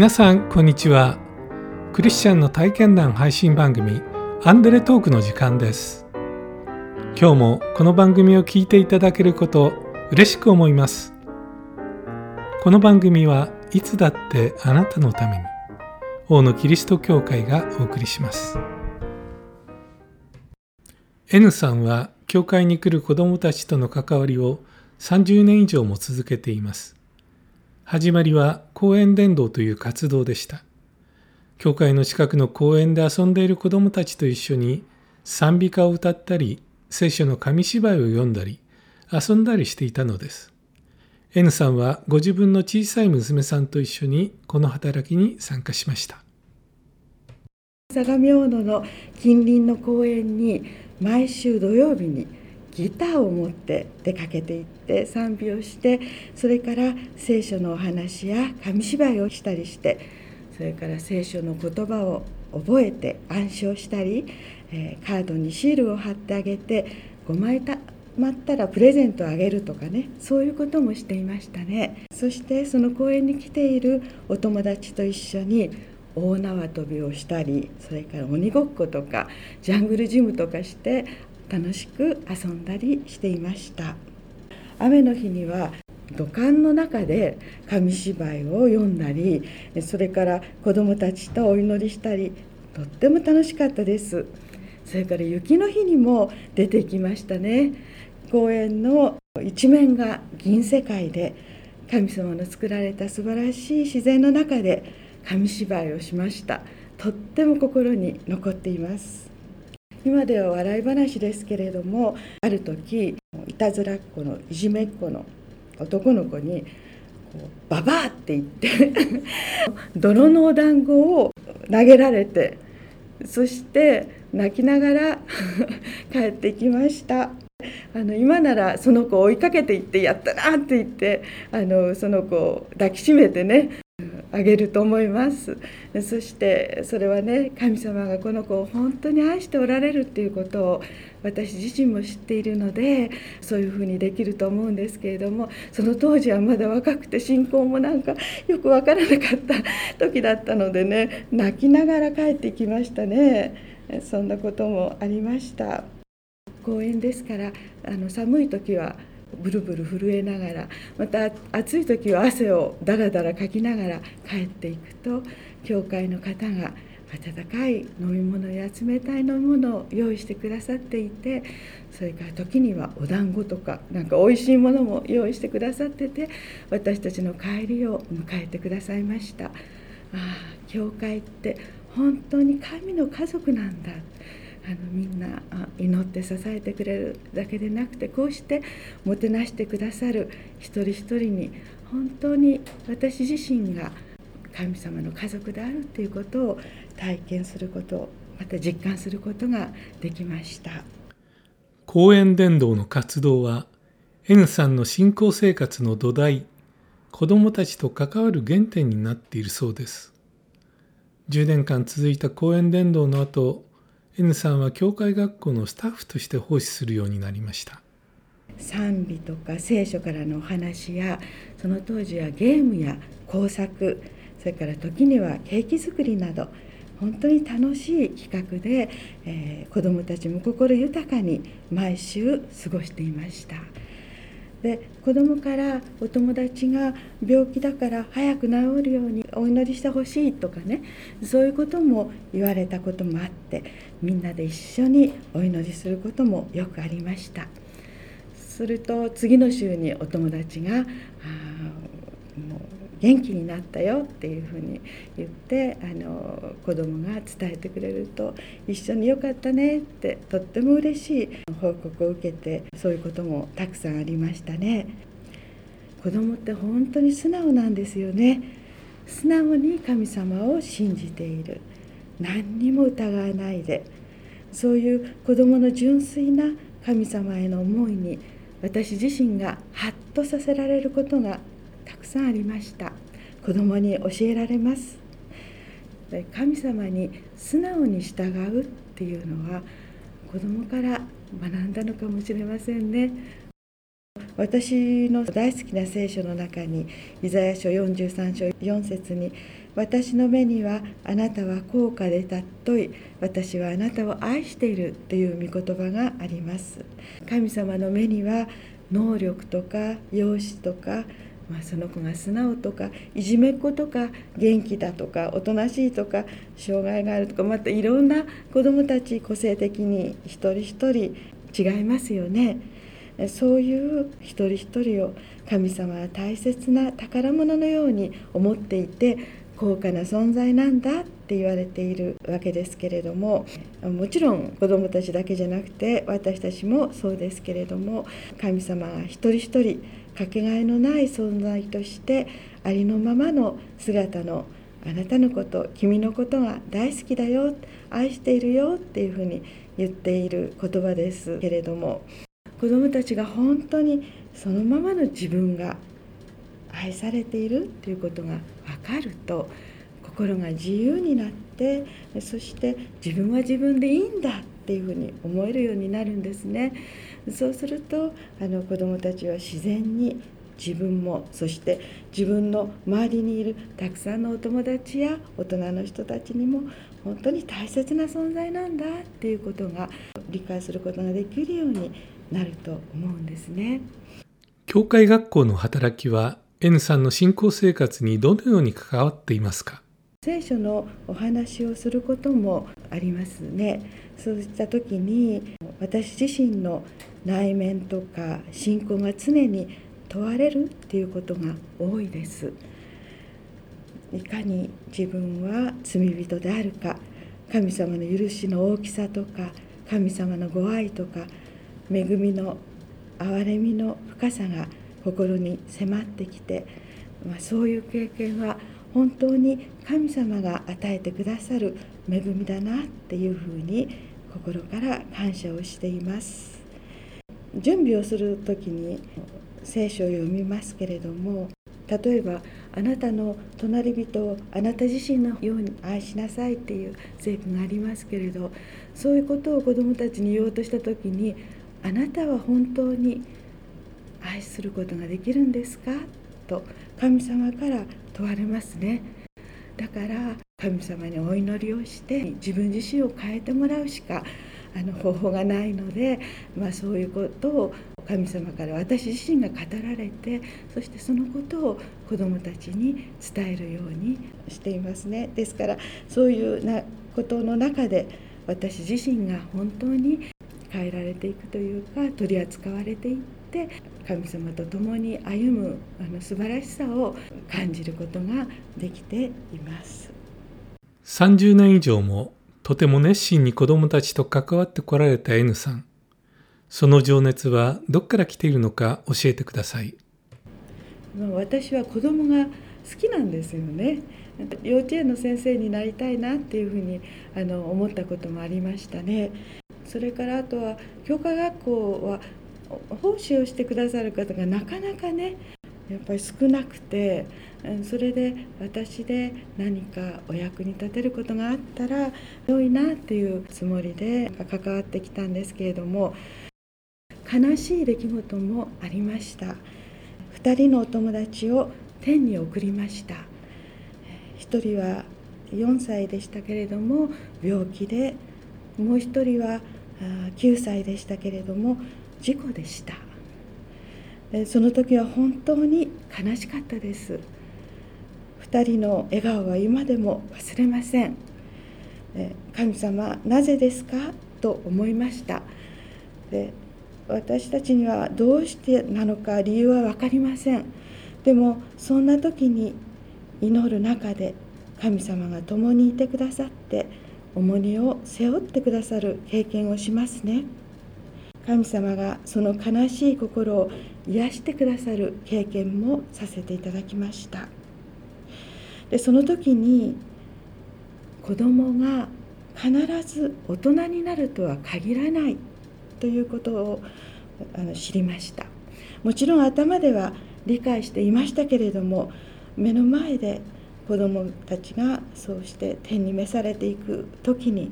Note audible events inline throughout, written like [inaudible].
皆さんこんにちは。クリスチャンの体験談配信番組アンデレトークの時間です。今日もこの番組を聞いていただけること嬉しく思います。この番組はいつだってあなたのために王のキリスト教会がお送りします。N さんは教会に来る子どもたちとの関わりを30年以上も続けています。始まりは公園伝道という活動でした。教会の近くの公園で遊んでいる子どもたちと一緒に賛美歌を歌ったり、聖書の紙芝居を読んだり、遊んだりしていたのです。N さんはご自分の小さい娘さんと一緒にこの働きに参加しました。相模大野の近隣の公園に毎週土曜日にギターを持って出かけていって賛美をしてそれから聖書のお話や紙芝居をしたりしてそれから聖書の言葉を覚えて暗唱したり、えカードにシールを貼ってあげて5枚たまったらプレゼントをあげるとかねそういうこともしていましたね。そしてその公園に来ているお友達と一緒に大縄跳びをしたりそれから鬼ごっことかジャングルジムとかして楽しく遊んだりしていました。雨の日には土管の中で紙芝居を読んだりそれから子どもたちとお祈りしたりとっても楽しかったです。それから雪の日にも出てきましたね。公園の一面が銀世界で神様の作られた素晴らしい自然の中で紙芝居をしました。とっても心に残っています。今では笑い話ですけれどもある時いたずらっ子のいじめっ子の男の子にババアって言って [laughs] 泥のお団子を投げられてそして泣きながら [laughs] 帰ってきました。あの今ならその子を追いかけていってやったなって言ってあのその子を抱きしめてねあげると思います。そしてそれはね神様がこの子を本当に愛しておられるっていうことを私自身も知っているのでそういうふうにできると思うんですけれどもその当時はまだ若くて信仰もなんかよく分からなかった [laughs] 時だったのでね泣きながら帰ってきましたね。そんなこともありました。公園ですからあの寒い時はブルブル震えながらまた暑い時は汗をだらだらかきながら帰っていくと教会の方が温かい飲み物や冷たい飲み物を用意してくださっていてそれから時にはお団子とかなんかおいしいものも用意してくださってて私たちの帰りを迎えてくださいました。ああ教会って本当に神の家族なんだ。あのみんな祈って支えてくれるだけでなくてこうしてもてなしてくださる一人一人に本当に私自身が神様の家族であるということを体験することまた実感することができました公園伝道の活動は N さんの信仰生活の土台子どもたちと関わる原点になっているそうです。10年間続いた公園伝道の後 N さんは教会学校のスタッフとして奉仕するようになりました賛美とか聖書からのお話やその当時はゲームや工作それから時にはケーキ作りなど本当に楽しい企画で、えー、子どもたちも心豊かに毎週過ごしていました。で子どもからお友達が病気だから早く治るようにお祈りしてほしいとかねそういうことも言われたこともあってみんなで一緒にお祈りすることもよくありました。すると次の週にお友達が「元気になったよっていうふうに言ってあの子供が伝えてくれると一緒によかったねってとっても嬉しい報告を受けてそういうこともたくさんありましたね。子供って本当に素直なんですよね。素直に神様を信じている。何にも疑わないで。そういう子供の純粋な神様への思いに私自身がハッとさせられることがたくさんありました。子供に教えられます。神様に素直に従うっていうのは子供から学んだのかもしれませんね。私の大好きな聖書の中にイザヤ書43章4節に「私の目にはあなたは高価で尊い私はあなたを愛している」という御言葉があります。神様の目には能力とか容姿とかまあ、その子が素直とかいじめっ子とか元気だとかおとなしいとか障害があるとかまたいろんな子どもたち個性的に一人一人違いますよね。そういう一人一人を神様は大切な宝物のように思っていて高価な存在なんだって言われているわけですけれどももちろん子どもたちだけじゃなくて私たちもそうですけれども神様が一人一人かけがえのない存在としてありのままの姿のあなたのこと君のことが大好きだよ愛しているよっていうふうに言っている言葉ですけれども子どもたちが本当にそのままの自分が愛されているということが分かると心が自由になってそして自分は自分でいいんだっていうふうに思えるようになるんですね。そうするとあの子どもたちは自然に自分もそして自分の周りにいるたくさんのお友達や大人の人たちにも本当に大切な存在なんだっていうことが理解することができるようになると思うんですね。教会学校の働きは N さんの信仰生活にどのように関わっていますか？聖書のお話をすることもありますね。そうした時に私自身の内面とか信仰が常に問われるっていうことが多いです。いかに自分は罪人であるか神様の許しの大きさとか神様のご愛とか恵みの憐れみの深さが心に迫ってきて、まあ、そういう経験は本当に神様が与えてくださる恵みだなっていうふうに心から感謝をしています。準備をする時に聖書を読みますけれども例えばあなたの隣人をあなた自身のように愛しなさいっていう聖句がありますけれどそういうことを子どもたちに言おうとした時にあなたは本当に愛することができるんですか？と神様から問われますね。だから神様にお祈りをして自分自身を変えてもらうしかあの方法がないので、まあ、そういうことを神様から私自身が語られてそしてそのことを子どもたちに伝えるようにしていますね。ですからそういうなことの中で私自身が本当に変えられていくというか取り扱われていって神様と共に歩むあの素晴らしさを感じることができています。30年以上もとても熱心に子どもたちと関わってこられた N さん。その情熱はどこから来ているのか教えてください。私は子供が好きなんですよね。幼稚園の先生になりたいなっていうふうにあの思ったこともありましたね。それからあとは教科学校は奉仕をしてくださる方がなかなかねやっぱり少なくてそれで私で何かお役に立てることがあったら良いなっていうつもりで関わってきたんですけれども悲しい出来事もありました。2人のお友達を天に送りました。1人は4歳でしたけれども病気でもう1人は9歳でしたけれども事故でした。その時は本当に悲しかったです。2人の笑顔は今でも忘れません。神様なぜですか？と思いました。で私たちにはどうしてなのか理由は分かりません。でもそんな時に祈る中で神様が共にいてくださって重荷を背負ってくださる経験をしますね。神様がその悲しい心を癒してくださる経験もさせていただきました。でその時に子供が必ず大人になるとは限らないということをあの知りました。もちろん頭では理解していましたけれども目の前で子どもたちがそうして天に召されていく時に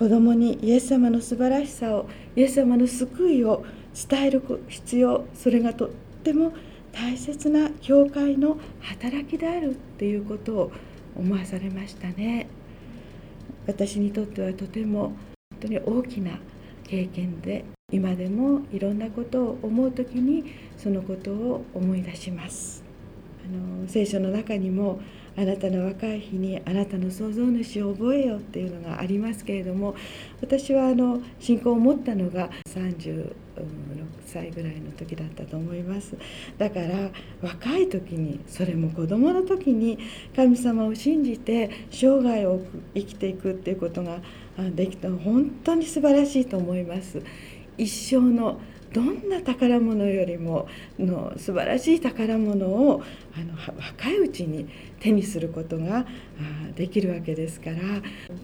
子供にイエス様の素晴らしさをイエス様の救いを伝える必要それがとっても大切な教会の働きであるっていうことを思わされましたね。私にとってはとても本当に大きな経験で今でもいろんなことを思う時にそのことを思い出します。あの聖書の中にもあなたの若い日にあなたの創造主を覚えよっていうのがありますけれども私はあの信仰を持ったのが36歳ぐらいの時だったと思います。だから若い時にそれも子供の時に神様を信じて生涯を生きていくっていうことができた本当に素晴らしいと思います。一生のどんな宝物よりもの素晴らしい宝物をあの若いうちに手にすることができるわけですから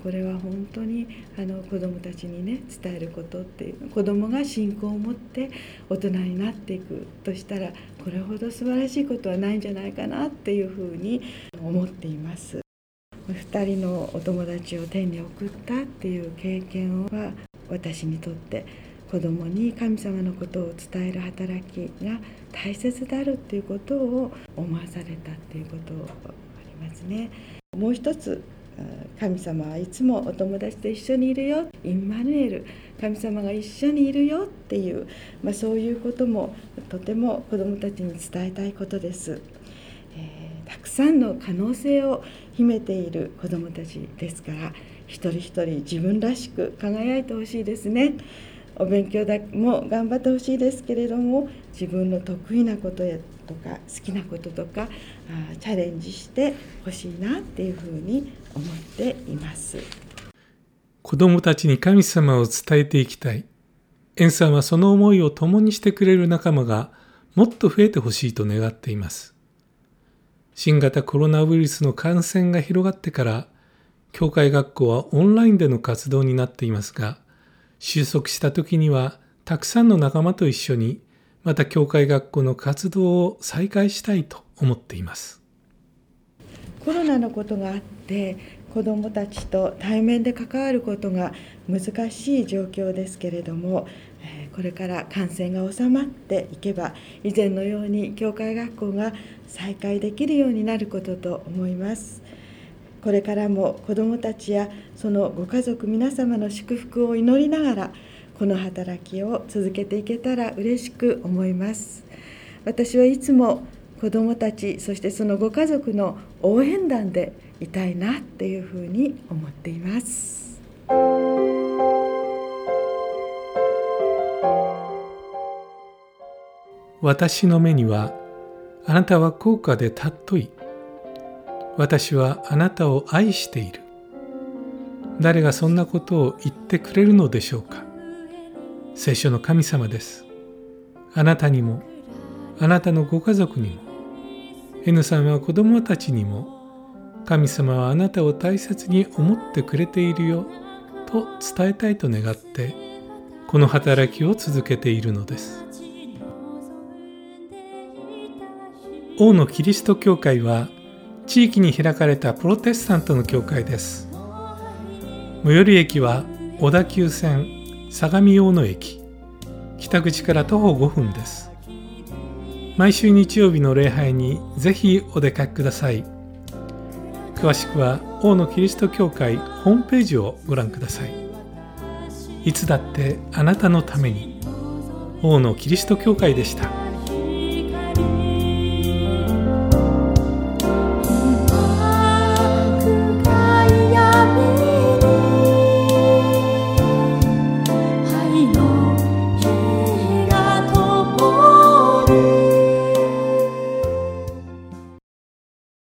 これは本当にあの子どもたちにね伝えることっていう子どもが信仰を持って大人になっていくとしたらこれほど素晴らしいことはないんじゃないかなっていうふうに思っています。2人のお友達を天に送ったっていう経験は私にとって子供に神様のことを伝える働きが大切であるっていうことを思わされたっていうことありますね。もう一つ神様はいつもお友達と一緒にいるよインマヌエル神様が一緒にいるよっていう、まあ、そういうこともとても子どもたちに伝えたいことです、えー、たくさんの可能性を秘めている子どもたちですから一人一人自分らしく輝いてほしいですね。お勉強だも頑張ってほしいですけれども自分の得意なことやとか好きなこととかあチャレンジしてほしいなっていうふうに思っています。子どもたちに神様を伝えていきたい。エンさんはその思いを共にしてくれる仲間がもっと増えてほしいと願っています。新型コロナウイルスの感染が広がってから教会学校はオンラインでの活動になっていますが収束した時にはたくさんの仲間と一緒にまた教会学校の活動を再開したいと思っていますコロナのことがあって子どもたちと対面で関わることが難しい状況ですけれどもこれから感染が収まっていけば以前のように教会学校が再開できるようになることと思います。これからも子どもたちやそのご家族皆様の祝福を祈りながらこの働きを続けていけたら嬉しく思います。私はいつも子どもたちそしてそのご家族の応援団でいたいなっていうふうに思っています。私の目にはあなたは高価で尊い私はあなたを愛している。誰がそんなことを言ってくれるのでしょうか聖書の神様です。あなたにも、あなたのご家族にも、N さんは子供たちにも、神様はあなたを大切に思ってくれているよと伝えたいと願って、この働きを続けているのです。王のキリスト教会は地域に開かれたプロテスタントの教会です。最寄り駅は小田急線相模大野駅。北口から徒歩5分です。毎週日曜日の礼拝にぜひお出かけください。詳しくは大野キリスト教会ホームページをご覧ください。いつだってあなたのために大野キリスト教会でした。